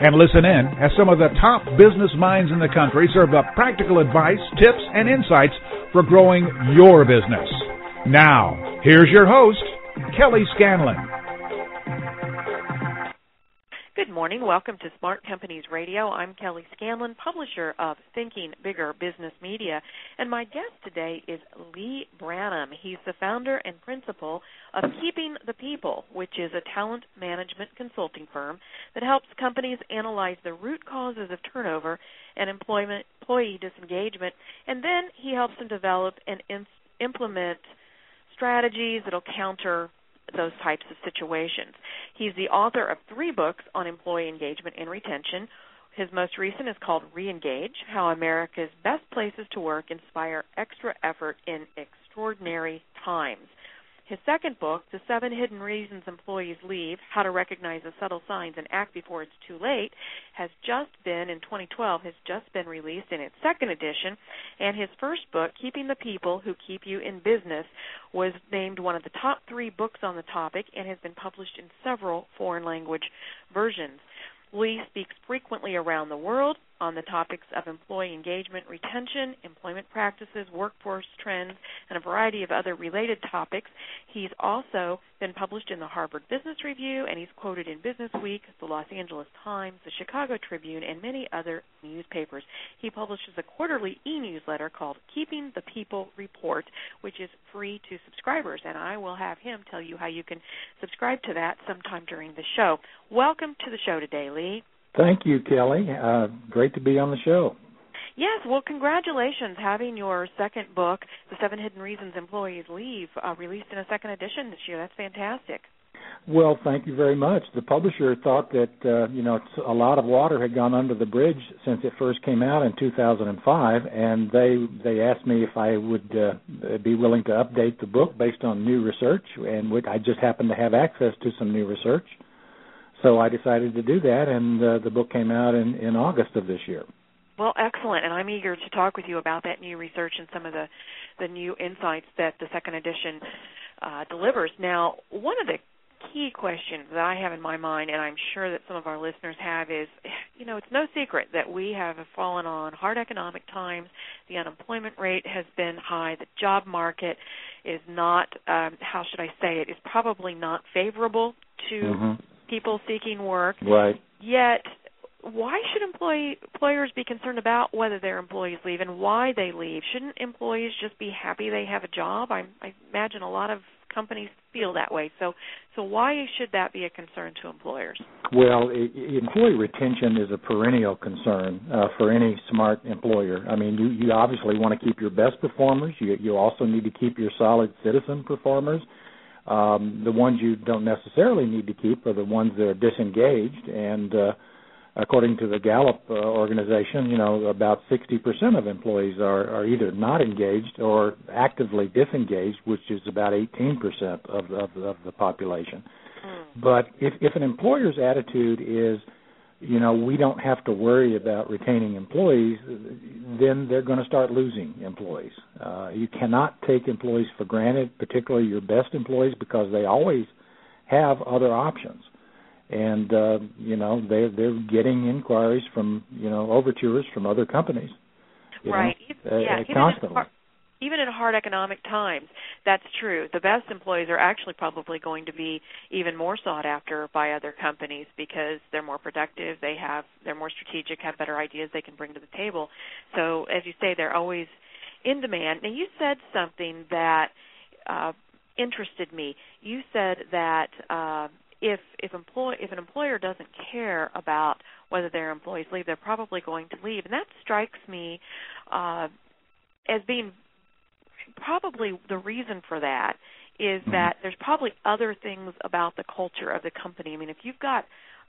and listen in as some of the top business minds in the country serve up practical advice, tips, and insights for growing your business. Now, here's your host, Kelly Scanlon. Good morning. Welcome to Smart Companies Radio. I'm Kelly Scanlon, publisher of Thinking Bigger Business Media, and my guest today is Leigh Branham. He's the founder and principal of Keeping the People, which is a talent management consulting firm that helps companies analyze the root causes of turnover and employment employee disengagement, and then he helps them develop and in- implement strategies that'll counter those types of situations. He's the author of three books on employee engagement and retention. His most recent is called Reengage How America's Best Places to Work Inspire Extra Effort in Extraordinary Times. His second book, The Seven Hidden Reasons Employees Leave How to Recognize the Subtle Signs and Act Before It's Too Late, has just been, in 2012, has just been released in its second edition. And his first book, Keeping the People Who Keep You in Business, was named one of the top three books on the topic and has been published in several foreign language versions. Leigh speaks frequently around the world on the topics of employee engagement, retention, employment practices, workforce trends, and a variety of other related topics. He's also been published in the Harvard Business Review, and he's quoted in Business Week, the Los Angeles Times, the Chicago Tribune, and many other newspapers. He publishes a quarterly e newsletter called Keeping the People Report, which is free to subscribers, and I will have him tell you how you can subscribe to that sometime during the show. Welcome to the show today, Leigh. Thank you, Kelly. Uh, great to be on the show. Yes, well, congratulations having your second book, The Seven Hidden Reasons Employees Leave, uh, released in a second edition this year. That's fantastic. Well, thank you very much. The publisher thought that uh, you know a lot of water had gone under the bridge since it first came out in 2005, and they they asked me if I would uh, be willing to update the book based on new research, and I just happened to have access to some new research. So I decided to do that, and uh, the book came out in, in August of this year. Well, excellent, and I'm eager to talk with you about that new research and some of the the new insights that the second edition uh, delivers. Now, one of the key questions that I have in my mind, and I'm sure that some of our listeners have, is you know, it's no secret that we have fallen on hard economic times. The unemployment rate has been high. The job market is not, um, how should I say it, is probably not favorable to mm-hmm people seeking work. Right. Yet, why should employee, employers be concerned about whether their employees leave and why they leave? Shouldn't employees just be happy they have a job? I, I imagine a lot of companies feel that way. So, so why should that be a concern to employers? Well, employee retention is a perennial concern uh, for any smart employer. I mean, you you obviously want to keep your best performers. You you also need to keep your solid citizen performers. Um, the ones you don't necessarily need to keep are the ones that are disengaged, and uh, according to the Gallup uh, organization, you know about 60% of employees are, are either not engaged or actively disengaged, which is about 18% of, of, of the population. Mm. But if, if an employer's attitude is you know we don't have to worry about retaining employees then they're going to start losing employees. Uh, you cannot take employees for granted particularly your best employees because they always have other options. And uh, you know they're they're getting inquiries from you know overtures from other companies. Right. know, yeah uh, constantly even in hard economic times, that's true. The best employees are actually probably going to be even more sought after by other companies because they're more productive, they have they're more strategic, have better ideas they can bring to the table. So as you say, they're always in demand. Now you said something that uh, interested me. You said that uh, if if employ if an employer doesn't care about whether their employees leave, they're probably going to leave, and that strikes me uh, as being probably the reason for that is mm-hmm. that there's probably other things about the culture of the company. I mean, if you've got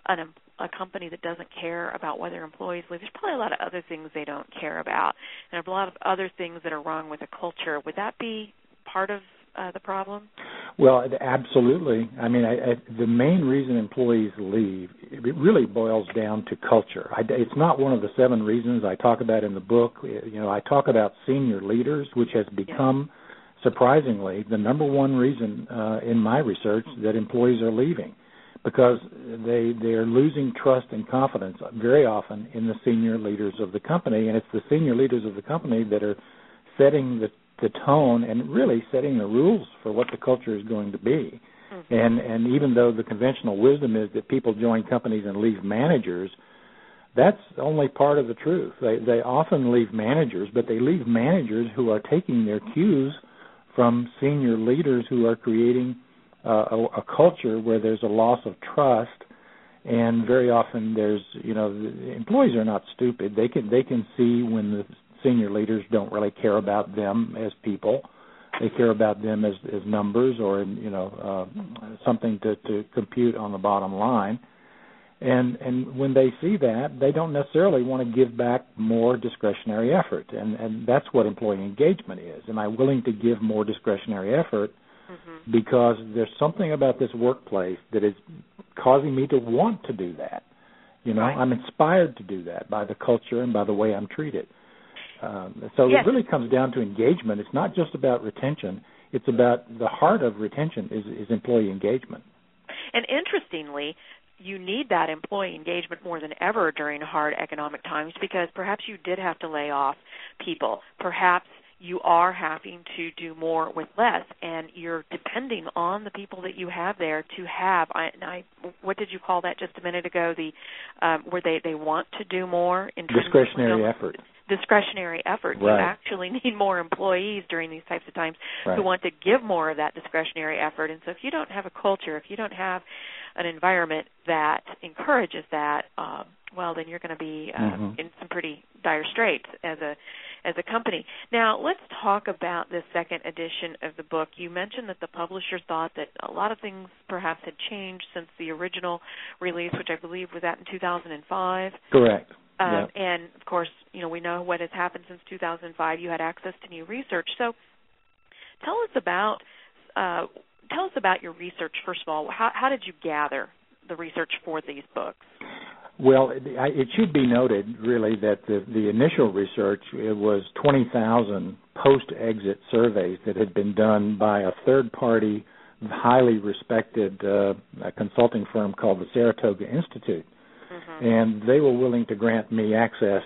an a company that doesn't care about whether employees leave, there's probably a lot of other things they don't care about, and a lot of other things that are wrong with the culture. Would that be part of uh, the problem? Well, absolutely. I mean, I, I, the main reason employees leave it really boils down to culture. I, it's not one of the seven reasons I talk about in the book. You know, I talk about senior leaders, which has become surprisingly the number one reason uh, in my research that employees are leaving because they they are losing trust and confidence very often in the senior leaders of the company, and it's the senior leaders of the company that are setting the the tone and really setting the rules for what the culture is going to be. Mm-hmm. And and even though the conventional wisdom is that people join companies and leave managers, that's only part of the truth. They they often leave managers, but they leave managers who are taking their cues from senior leaders who are creating uh, a, a culture where there's a loss of trust and very often there's you know the employees are not stupid they can they can see when the senior leaders don't really care about them as people. They care about them as as numbers or you know uh, something to to compute on the bottom line. And and when they see that, they don't necessarily want to give back more discretionary effort, and and that's what employee engagement is. Am I willing to give more discretionary effort? Mm-hmm. Because there's something about this workplace that is causing me to want to do that. You know, right. I'm inspired to do that by the culture and by the way I'm treated. Um, so yes. it really comes down to engagement. It's not just about retention. It's about the heart of retention is, is employee engagement. And interestingly, you need that employee engagement more than ever during hard economic times because perhaps you did have to lay off people. Perhaps you are having to do more with less and you're depending on the people that you have there to have I, I what did you call that just a minute ago the um, where they they want to do more in terms of discretionary effort discretionary effort. Right. You actually need more employees during these types of times right. who want to give more of that discretionary effort. And so if you don't have a culture, if you don't have an environment that encourages that, um, well, then you're going to be uh, mm-hmm. in some pretty dire straits as a as a company. Now, let's talk about the second edition of the book. You mentioned that the publisher thought that a lot of things perhaps had changed since the original release, which I believe was out in 2005. Correct. Um, And of course, you know we know what has happened since 2005. You had access to new research. So, tell us about uh, tell us about your research. First of all, how, how did you gather the research for these books? Well, it, it should be noted really that the, the initial research it was 20,000 post-exit surveys that had been done by a third-party, highly respected uh, consulting firm called the Saratoga Institute mm-hmm. and they were willing to grant me access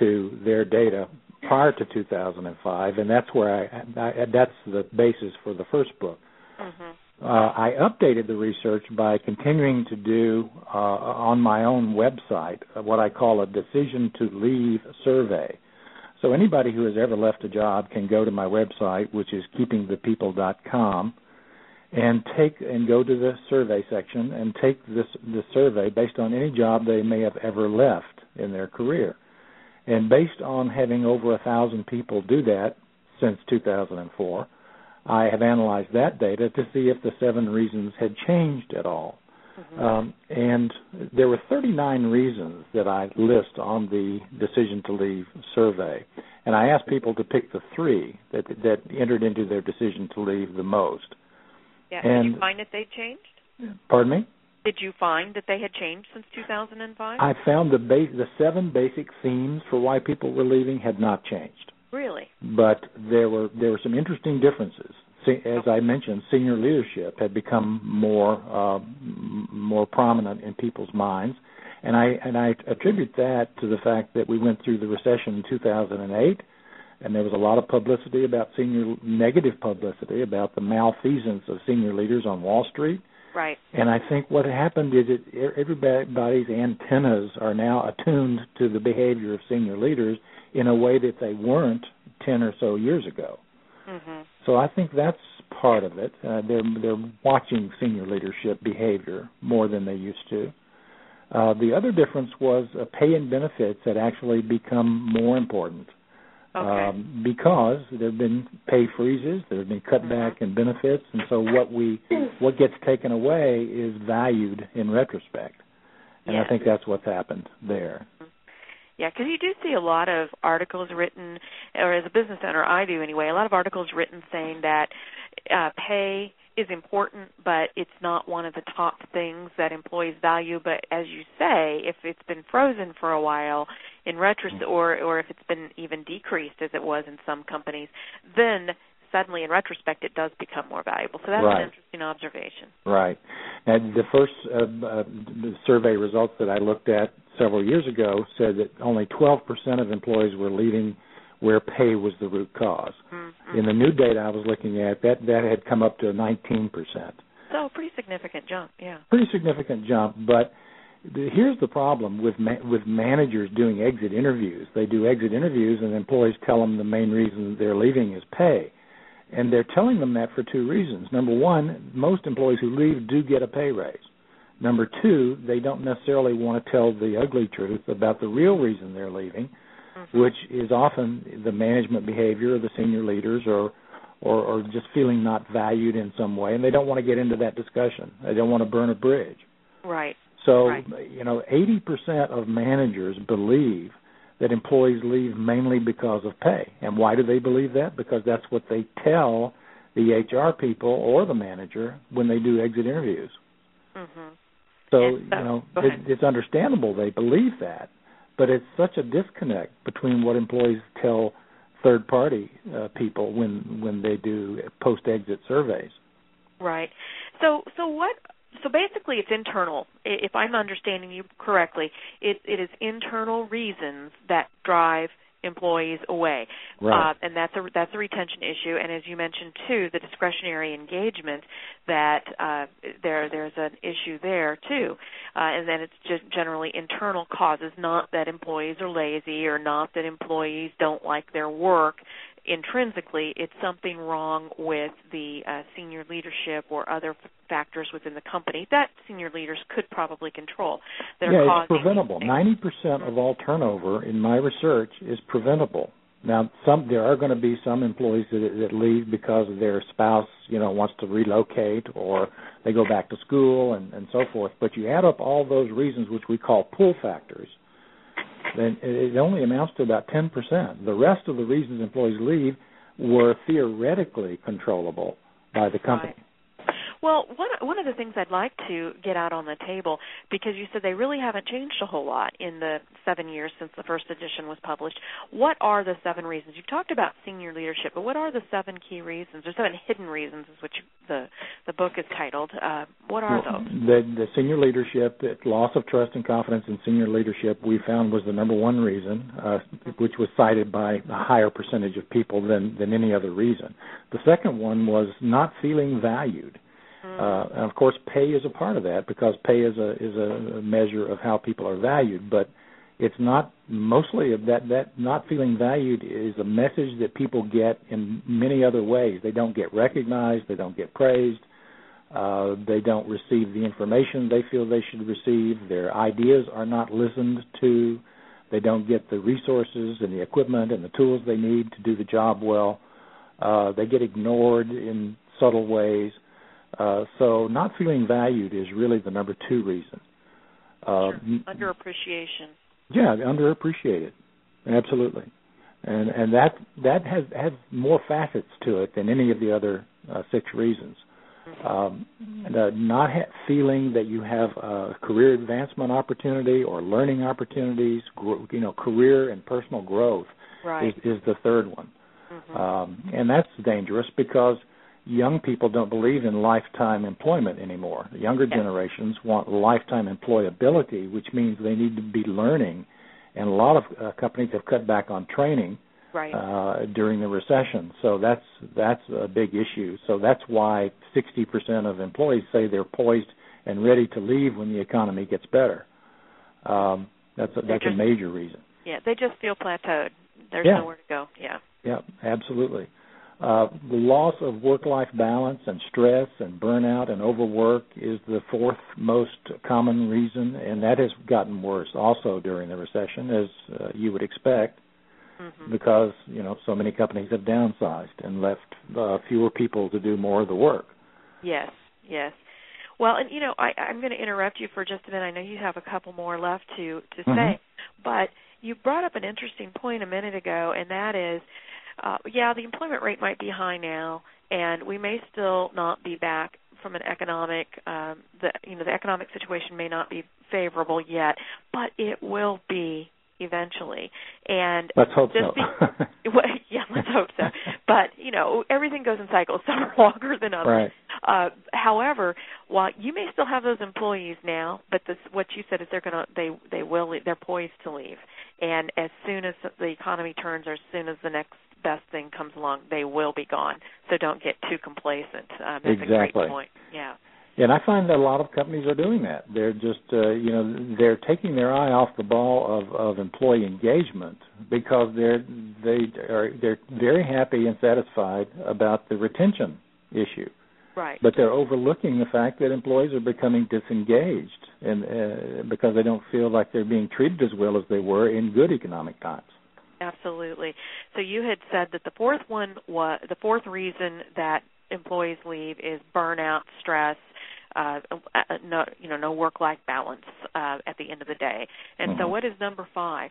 to their data prior to 2005, and that's where I, I that's the basis for the first book. Mm-hmm. Uh, I updated the research by continuing to do uh, on my own website what I call a decision to leave survey. So anybody who has ever left a job can go to my website, which is keepingthepeople.com, and take and go to the survey section and take this the survey based on any job they may have ever left in their career. And based on having over a thousand people do that since 2004, I have analyzed that data to see if the seven reasons had changed at all. Mm-hmm. Um, and there were 39 reasons that I list on the decision to leave survey. And I asked people to pick the three that that entered into their decision to leave the most. Yeah. And, Did you find that they changed? Pardon me? Did you find that they had changed since 2005? I found the base, the seven basic themes for why people were leaving had not changed. Really? But there were there were some interesting differences. As I mentioned, senior leadership had become more uh, more prominent in people's minds, and I and I attribute that to the fact that we went through the recession in 2008 and there was a lot of publicity about senior negative publicity about the malfeasance of senior leaders on Wall Street. Right. And I think what happened is that everybody's antennas are now attuned to the behavior of senior leaders in a way that they weren't 10 or so years ago. Mm-hmm. So I think that's part of it. Uh, they're they're watching senior leadership behavior more than they used to. Uh, the other difference was uh, pay and benefits had actually become more important. Okay. Um, because there have been pay freezes, there have been cutback in benefits, and so what we what gets taken away is valued in retrospect. and yes. I think that's what's happened there. Yeah, because you do see a lot of articles written, or as a business owner, I do anyway. A lot of articles written saying that uh, pay is important, but it's not one of the top things that employees value. But as you say, if it's been frozen for a while, in retrospect, or or if it's been even decreased as it was in some companies, then suddenly in retrospect it does become more valuable. So that's right. an interesting observation. Right. And the first uh, uh, survey results that I looked at several years ago said that only 12% of employees were leaving where pay was the root because mm-hmm. In the new data I was looking at, that that had come up to 19%. So pretty significant jump, yeah. Pretty significant jump, but the, here's the problem with ma- with managers doing exit interviews. They do exit interviews, and employees tell them the main reason they're leaving is pay. And they're telling them that for two reasons. Number one, most employees who leave do get a pay raise. Number two, they don't necessarily want to tell the ugly truth about the real reason they're leaving, mm-hmm. which is often the management behavior of the senior leaders or, or or just feeling not valued in some way, and they don't want to get into that discussion. They don't want to burn a bridge. Right. So, right. you know, 80% of managers believe that employees leave mainly because of pay. And why do they believe that? Because that's what they tell the HR people or the manager when they do exit interviews. Mm-hmm. So, so you know, it, it's understandable they believe that, but it's such a disconnect between what employees tell third party uh, people when when they do post exit surveys. Right. So so what so basically it's internal if i'm understanding you correctly it it is internal reasons that drive employees away. Right. uh, and that's a that's a retention issue. And as you mentioned too the discretionary engagement that uh, there there's an issue there too. Uh, and then it's just generally internal causes not that employees are lazy or not that employees don't like their work intrinsically it's something wrong with the uh, senior leadership or other f- factors within the company that senior leaders could probably control. That yeah, it's preventable. Ninety percent of all turnover in my research is preventable. Now, some there are going to be some employees that, that leave because their spouse, you know, wants to relocate or they go back to school and, and so forth. But you add up all those reasons, which we call pull factors, then it only amounts to about 10%. The rest of the reasons employees leave were theoretically controllable by the company. Right. Well, one one of the things I'd like to get out on the table because you said they really haven't changed a whole lot in the seven years since the first edition was published. What are the seven reasons? You've talked about senior leadership, but what are the seven key reasons or seven hidden reasons, is what you, the the book is titled? Uh, what are well, those? The, the senior leadership, the loss of trust and confidence in senior leadership, we found was the number one reason, uh, which was cited by a higher percentage of people than than any other reason. The second one was not feeling valued. Uh, and of course, pay is a part of that because pay is a is a measure of how people are valued. But it's not mostly that that not feeling valued is a message that people get in many other ways. They don't get recognized. They don't get praised. Uh, they don't receive the information they feel they should receive. Their ideas are not listened to. They don't get the resources and the equipment and the tools they need to do the job well. Uh, they get ignored in subtle ways. Uh, so not feeling valued is really the number two reason. Uh, sure. Underappreciation. Yeah, underappreciated. Absolutely. And and that that has has more facets to it than any of the other uh, six reasons. Mm-hmm. Um, uh, not ha- feeling that you have a career advancement opportunity or learning opportunities, gro- you know, career and personal growth right. is, is the third one. Mm-hmm. Um, and that's dangerous because young people don't believe in lifetime employment anymore. The younger generations want lifetime employability, which means they need to be learning. And a lot of uh, companies have cut back on training right. uh, during the recession. So that's that's a big issue. So that's why 60% of employees say they're poised and ready to leave when the economy gets better. Um, that's a, that's just, a major reason. Yeah, they just feel plateaued. There's yeah. nowhere to go. Yeah. Yeah, absolutely. Uh, the loss of work-life balance and stress and burnout and overwork is the fourth most common reason, and that has gotten worse also during the recession, as uh, you would expect, mm-hmm. because you know so many companies have downsized and left uh, fewer people to do more of the work. Yes, yes. Well, and you know, I, I'm going to interrupt you for just a minute. I know you have a couple more left to to Mhm. say, but you brought up an interesting point a minute ago, and that is, uh, yeah, the employment rate might be high now, and we may still not be back from an economic, um, the you know, the economic situation may not be favorable yet, but it will be eventually. And Let's hope just so. be, well, yeah, let's hope so. But you know, everything goes in cycles. Some are longer than others. right. Uh, however, while you may still have those employees now, but this, what you said is they're going to they they will they're poised to leave, and as soon as the economy turns, or as soon as the next best thing comes along, they will be gone. So don't get too complacent. Um, that's a Exactly. great point. Yeah. And I find that a lot of companies are doing that. They're just, uh, you know, they're taking their eye off the ball of, of employee engagement because they're they are they're very happy and satisfied about the retention issue, Right. but they're overlooking the fact that employees are becoming disengaged and uh, because they don't feel like they're being treated as well as they were in good economic times. Absolutely. So you had said that the fourth one was the fourth reason that employees leave is burnout, stress, uh, no, you know, no work-life balance uh, at the end of the day. And so, Mhm. what is number five?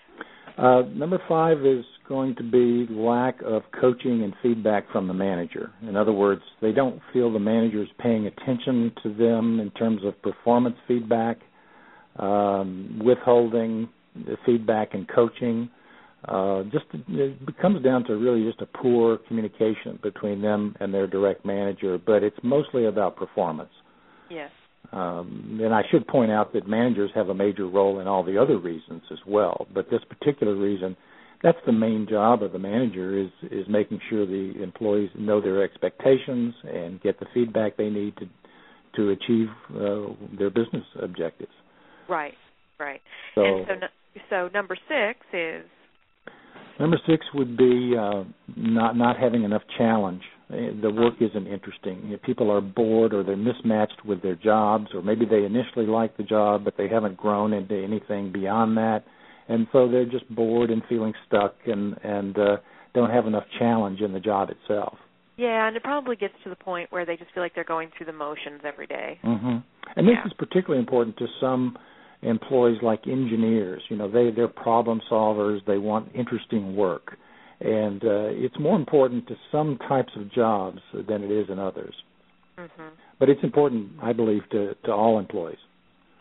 Uh, number five is going to be lack of coaching and feedback from the manager. In other words, they don't feel the manager is paying attention to them in terms of performance feedback, um, withholding the feedback and coaching. Uh, just it comes down to really just a poor communication between them and their direct manager, but it's mostly about performance. Yes. Um, and I should point out that managers have a major role in all the other reasons as well. But this particular reason, that's the main job of the manager is is making sure the employees know their expectations and get the feedback they need to to achieve uh, their business objectives. Right. Right. So and so, so number six is number six would be uh, not not having enough challenge. The work isn't interesting. You know, people are bored or they're mismatched with their jobs, or maybe they initially like the job but they haven't grown into anything beyond that, and so they're just bored and feeling stuck and and uh, don't have enough challenge in the job itself. yeah, and it probably gets to the point where they just feel like they're going through the motions every day. hmm And this Yeah. is particularly important to some employees like engineers. You know, they they're problem solvers. They want interesting work, and uh, it's more important to some types of jobs than it is in others. hmm But it's important, I believe, to to all employees.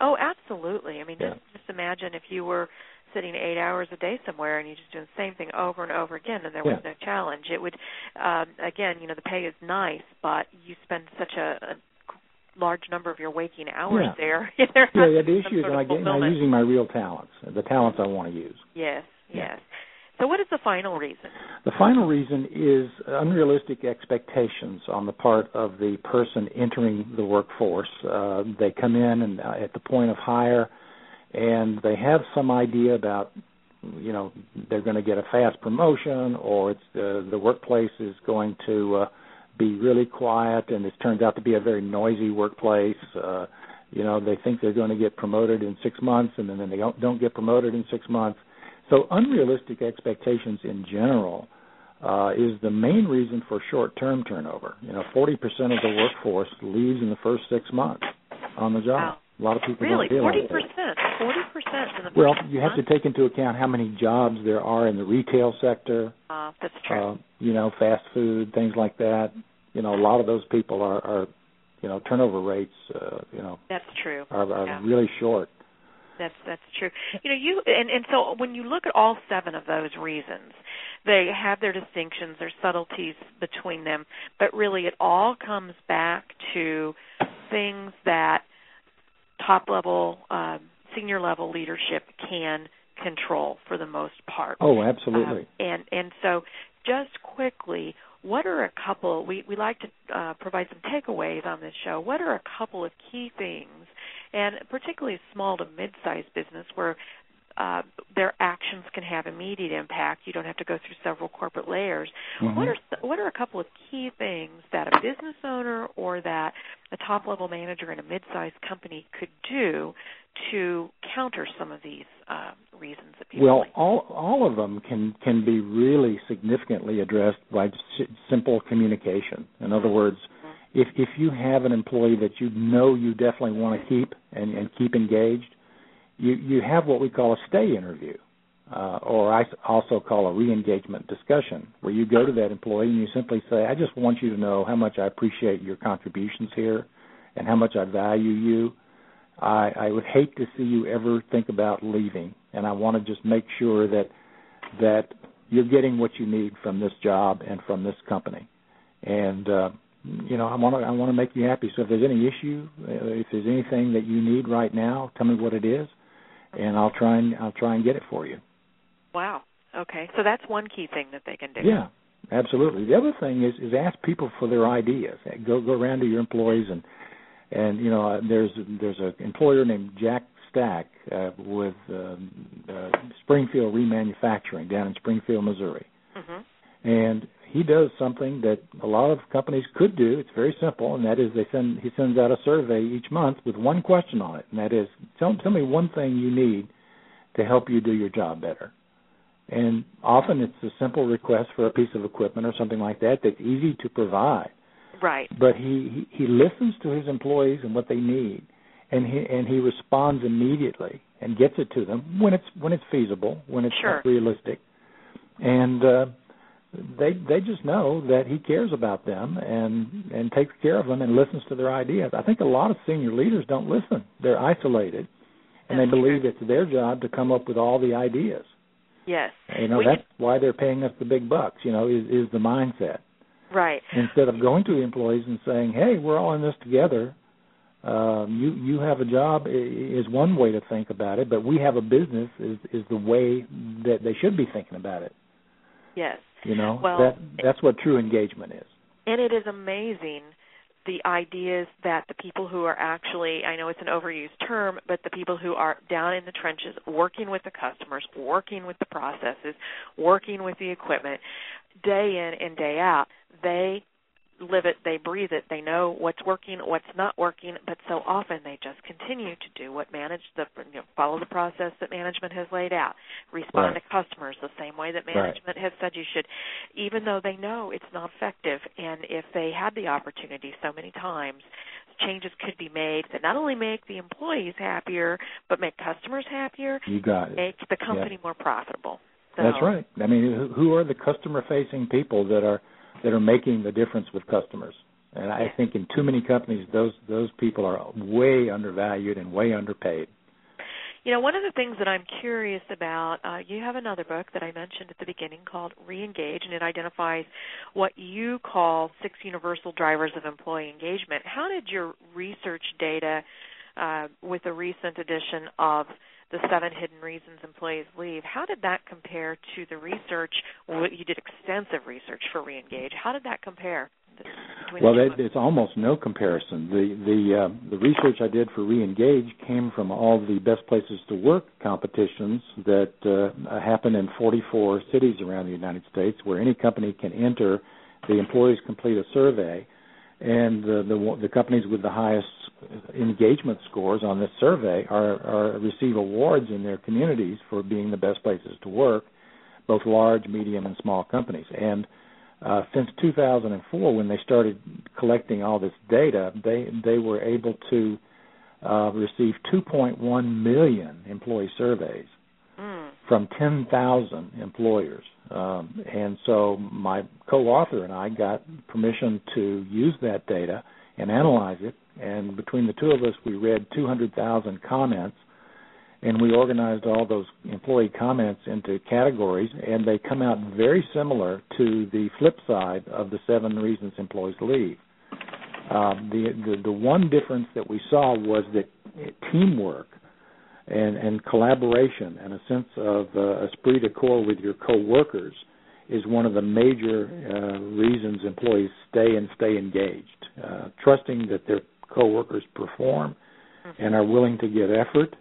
Oh, absolutely. I mean, Yeah. just just imagine if you were sitting eight hours a day somewhere and you're just doing the same thing over and over again, and there was Yeah. no challenge. It would, um, again, you know, the pay is nice, but you spend such a, a large number of your waking hours Yeah. there. there Yeah, yeah. The issue is I am I using my real talents, the talents I want to use. Yes, Yeah. So, what is the final reason? The final reason is unrealistic expectations on the part of the person entering the workforce. Uh, they come in and uh, at the point of hire, and they have some idea about, you know, they're going to get a fast promotion, or it's uh, the workplace is going to uh, be really quiet, and it turns out to be a very noisy workplace. Uh, you know, they think they're going to get promoted in six months, and then they don't, don't get promoted in six months. So unrealistic expectations in general uh, is the main reason for short-term turnover. You know, 40% of the workforce leaves in the first six months on the job. Wow. A lot of people Really, don't forty realize that. percent, forty percent in the Well, first you have to take into account how many jobs there are in the retail sector. Uh, that's true. Uh, you know, fast food, things like that. You know, a lot of those people are, are you know, turnover rates, uh, you know, that's true. are, are Yeah. really short. That's that's true. You know, you and and so when you look at all seven of those reasons, they have their distinctions, their subtleties between them, but really it all comes back to things that top level, um, senior level leadership can control for the most part. Oh, absolutely. Um, and and so, just quickly, what are a couple? We we like to uh, provide some takeaways on this show. What are a couple of key things, and particularly small to mid-sized business where uh, their actions can have immediate impact. You don't have to go through several corporate layers. Mhm. What are what are a couple of key things that a business owner or that a top level manager in a mid-sized company could do to counter some of these um, reasons that people Well, leave? all all of them can can be really significantly addressed by simple communication. In other words, if if you have an employee that you know you definitely want to keep and, and keep engaged, you you have what we call a stay interview, uh, or I also call a re-engagement discussion, where you go to that employee and you simply say, "I just want you to know how much I appreciate your contributions here, and how much I value you. I, I would hate to see you ever think about leaving, and I want to just make sure that that you're getting what you need from this job and from this company." And uh, you know, I want to I want to make you happy. So if there's any issue, uh, if there's anything that you need right now, tell me what it is, and I'll try and I'll try and get it for you. Wow. Okay. So that's one key thing that they can do. Yeah, absolutely. The other thing is is ask people for their ideas. Go go around to your employees and and you know uh, there's there's an employer named Jack Stack uh, with um, uh, Springfield Remanufacturing down in Springfield, Missouri. Mm-hmm. And he does something that a lot of companies could do. It's very simple, and that is they send he sends out a survey each month with one question on it, and that is tell tell me one thing you need to help you do your job better. And often it's a simple request for a piece of equipment or something like that that's easy to provide. Right. But he he, he listens to his employees and what they need, and he and he responds immediately and gets it to them when it's when it's feasible, when it's sure. realistic, and. uh they they just know that he cares about them and and takes care of them and listens to their ideas. I think a lot of senior leaders don't listen. They're isolated, and that's they believe true. it's their job to come up with all the ideas. Yes. You know we that's why they're paying us the big bucks. You know, is is the mindset right. instead of going to the employees and saying, "Hey, we're all in this together." Um, you you have a job is one way to think about it, but we have a business is is the way that they should be thinking about it. Yes. You know well, that that's what true engagement is. And it is amazing the ideas that the people who are actually I know it's an overused term, but the people who are down in the trenches working with the customers, working with the processes, working with the equipment day in and day out, they live it, they breathe it, they know what's working, what's not working, but so often they just continue to do what manage the you know, follow the process that management has laid out, respond right. to customers the same way that management right. has said you should, even though they know it's not effective. And if they had the opportunity so many times, changes could be made that not only make the employees happier, but make customers happier. You got it. Make the company yeah. more profitable. So, That's right. I mean, who are the customer-facing people that are that are making the difference with customers. And I think in too many companies, those those people are way undervalued and way underpaid. You know, one of the things that I'm curious about, uh, you have another book that I mentioned at the beginning called Reengage, and it identifies what you call six universal drivers of employee engagement. How did your research data uh, with the recent edition of the seven hidden reasons employees leave. How did that compare to the research? You did extensive research for Reengage. How did that compare? Well, that, it's almost no comparison. The the uh, the research I did for Reengage came from all the best places to work competitions that uh, happen in 44 cities around the United States, where any company can enter. The employees complete a survey, and the the, the companies with the highest engagement scores on this survey are, are receive awards in their communities for being the best places to work, both large, medium, and small companies. And uh, since 2004, when they started collecting all this data, they they were able to uh, receive 2.1 million employee surveys mm. from 10,000 employers. Um, and so my co-author and I got permission to use that data and analyze it. And between the two of us, we read 200,000 comments, and we organized all those employee comments into categories, and they come out very similar to the flip side of the seven reasons employees leave. Um, the, the the one difference that we saw was that teamwork and, and collaboration and a sense of uh, esprit de corps with your coworkers is one of the major uh, reasons employees stay and stay engaged. Uh, trusting that their coworkers perform mm-hmm. and are willing to give effort.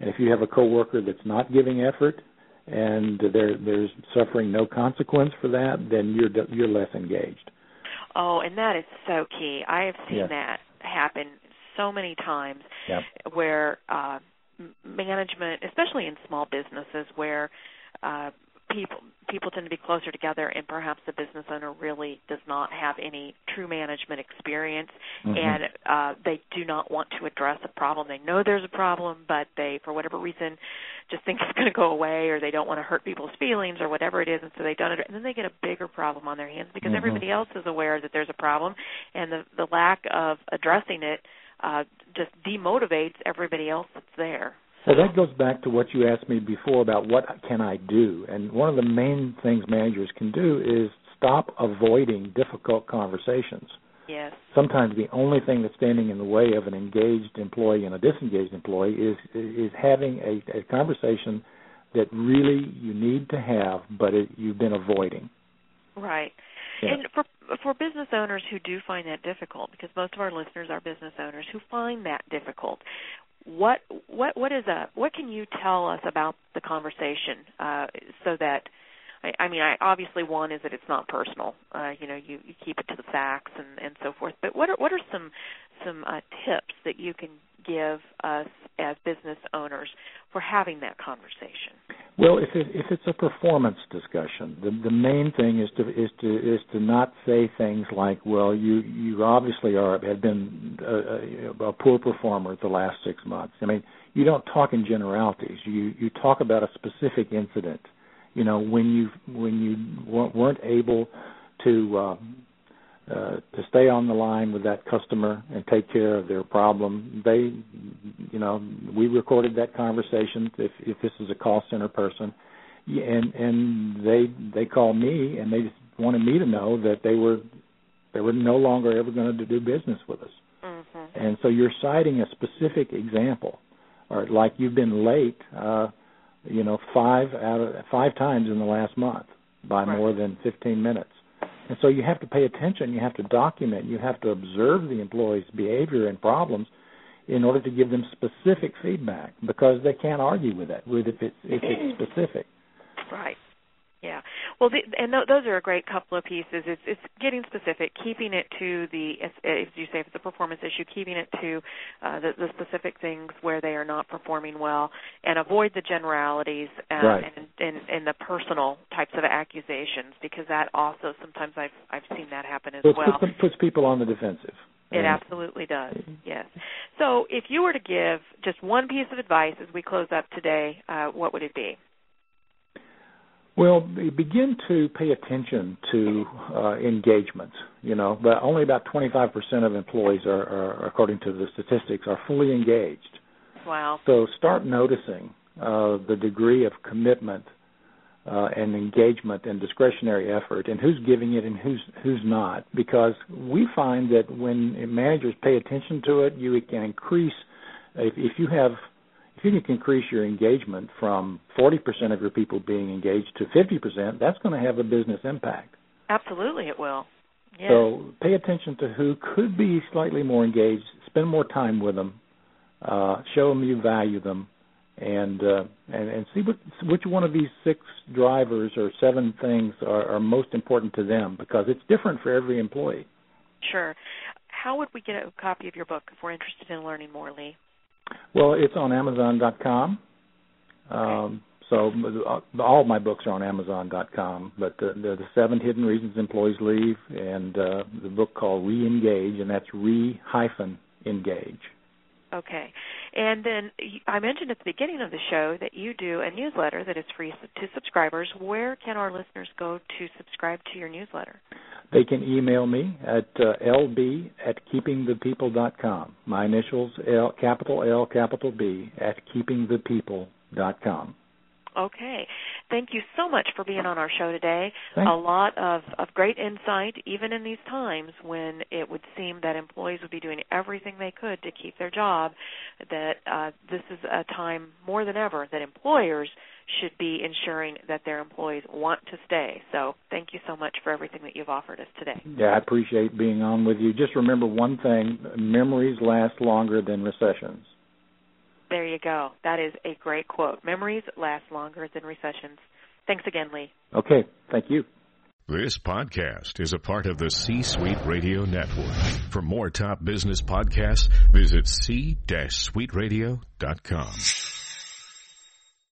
And if you have a coworker that's not giving effort and there's suffering no consequence for that, then you're you're less engaged. Oh, and that is so key. I have seen yes. that happen so many times yep. where uh, management, especially in small businesses, where uh, people people tend to be closer together and perhaps the business owner really does not have any true management experience mm-hmm. and uh they do not want to address a problem they know there's a problem but they for whatever reason just think it's going to go away or they don't want to hurt people's feelings or whatever it is and so they don't and then they get a bigger problem on their hands because mm-hmm. everybody else is aware that there's a problem and the the lack of addressing it uh just demotivates everybody else that's there well, that goes back to what you asked me before about what can I do. And one of the main things managers can do is stop avoiding difficult conversations. Yes. Sometimes the only thing that's standing in the way of an engaged employee and a disengaged employee is is having a, a conversation that really you need to have, but it, you've been avoiding. Right. Yeah. And for for business owners who do find that difficult, because most of our listeners are business owners who find that difficult, what what what is a what can you tell us about the conversation uh, so that I, I mean I obviously one is that it's not personal uh, you know you, you keep it to the facts and and so forth but what are what are some some uh, tips that you can give us as business owners for having that conversation? Well if it, if it's a performance discussion the the main thing is to is to is to not say things like well you you obviously are have been a, a poor performer the last 6 months. I mean you don't talk in generalities. You you talk about a specific incident. You know when you when you weren't able to uh, uh, to stay on the line with that customer and take care of their problem. They, you know, we recorded that conversation. If if this is a call center person, and and they they called me and they just wanted me to know that they were they were no longer ever going to do business with us. Mm-hmm. And so you're citing a specific example, or like you've been late, uh, you know, five out of five times in the last month by right. more than 15 minutes and so you have to pay attention, you have to document, you have to observe the employee's behavior and problems in order to give them specific feedback because they can't argue with that with if it's if it's specific. Right. Well, the, and th- those are a great couple of pieces. It's it's getting specific, keeping it to the as, as you say, if it's a performance issue, keeping it to uh, the, the specific things where they are not performing well, and avoid the generalities uh, right. and, and and the personal types of accusations because that also sometimes I've I've seen that happen as so well. Puts, puts people on the defensive. It absolutely does. Yes. So, if you were to give just one piece of advice as we close up today, uh, what would it be? Well, begin to pay attention to uh, engagement. You know, but only about 25% of employees are, are, according to the statistics, are fully engaged. Wow. So start noticing uh, the degree of commitment uh, and engagement and discretionary effort, and who's giving it and who's who's not. Because we find that when managers pay attention to it, you can increase. If, if you have you can increase your engagement from 40% of your people being engaged to 50%, that's going to have a business impact. Absolutely, it will. Yes. So pay attention to who could be slightly more engaged. Spend more time with them. Uh, show them you value them, and uh, and, and see what, which one of these six drivers or seven things are, are most important to them because it's different for every employee. Sure. How would we get a copy of your book if we're interested in learning more, Leigh? Well, it's on Amazon.com. Um, so uh, all of my books are on Amazon.com. But the, the, the seven hidden reasons employees leave, and uh, the book called Re-engage, and that's re hyphen engage. Okay. And then I mentioned at the beginning of the show that you do a newsletter that is free to subscribers. Where can our listeners go to subscribe to your newsletter? They can email me at uh, lb at keepingthepeople.com. My initials, L, capital L, capital B, at keepingthepeople.com. Okay. Thank you so much for being on our show today. Thanks. A lot of, of great insight, even in these times when it would seem that employees would be doing everything they could to keep their job, that uh, this is a time more than ever that employers should be ensuring that their employees want to stay. So thank you so much for everything that you've offered us today. Yeah, I appreciate being on with you. Just remember one thing memories last longer than recessions. There you go. That is a great quote. Memories last longer than recessions. Thanks again, Leigh. Okay. Thank you. This podcast is a part of the C Suite Radio Network. For more top business podcasts, visit c-suiteradio.com.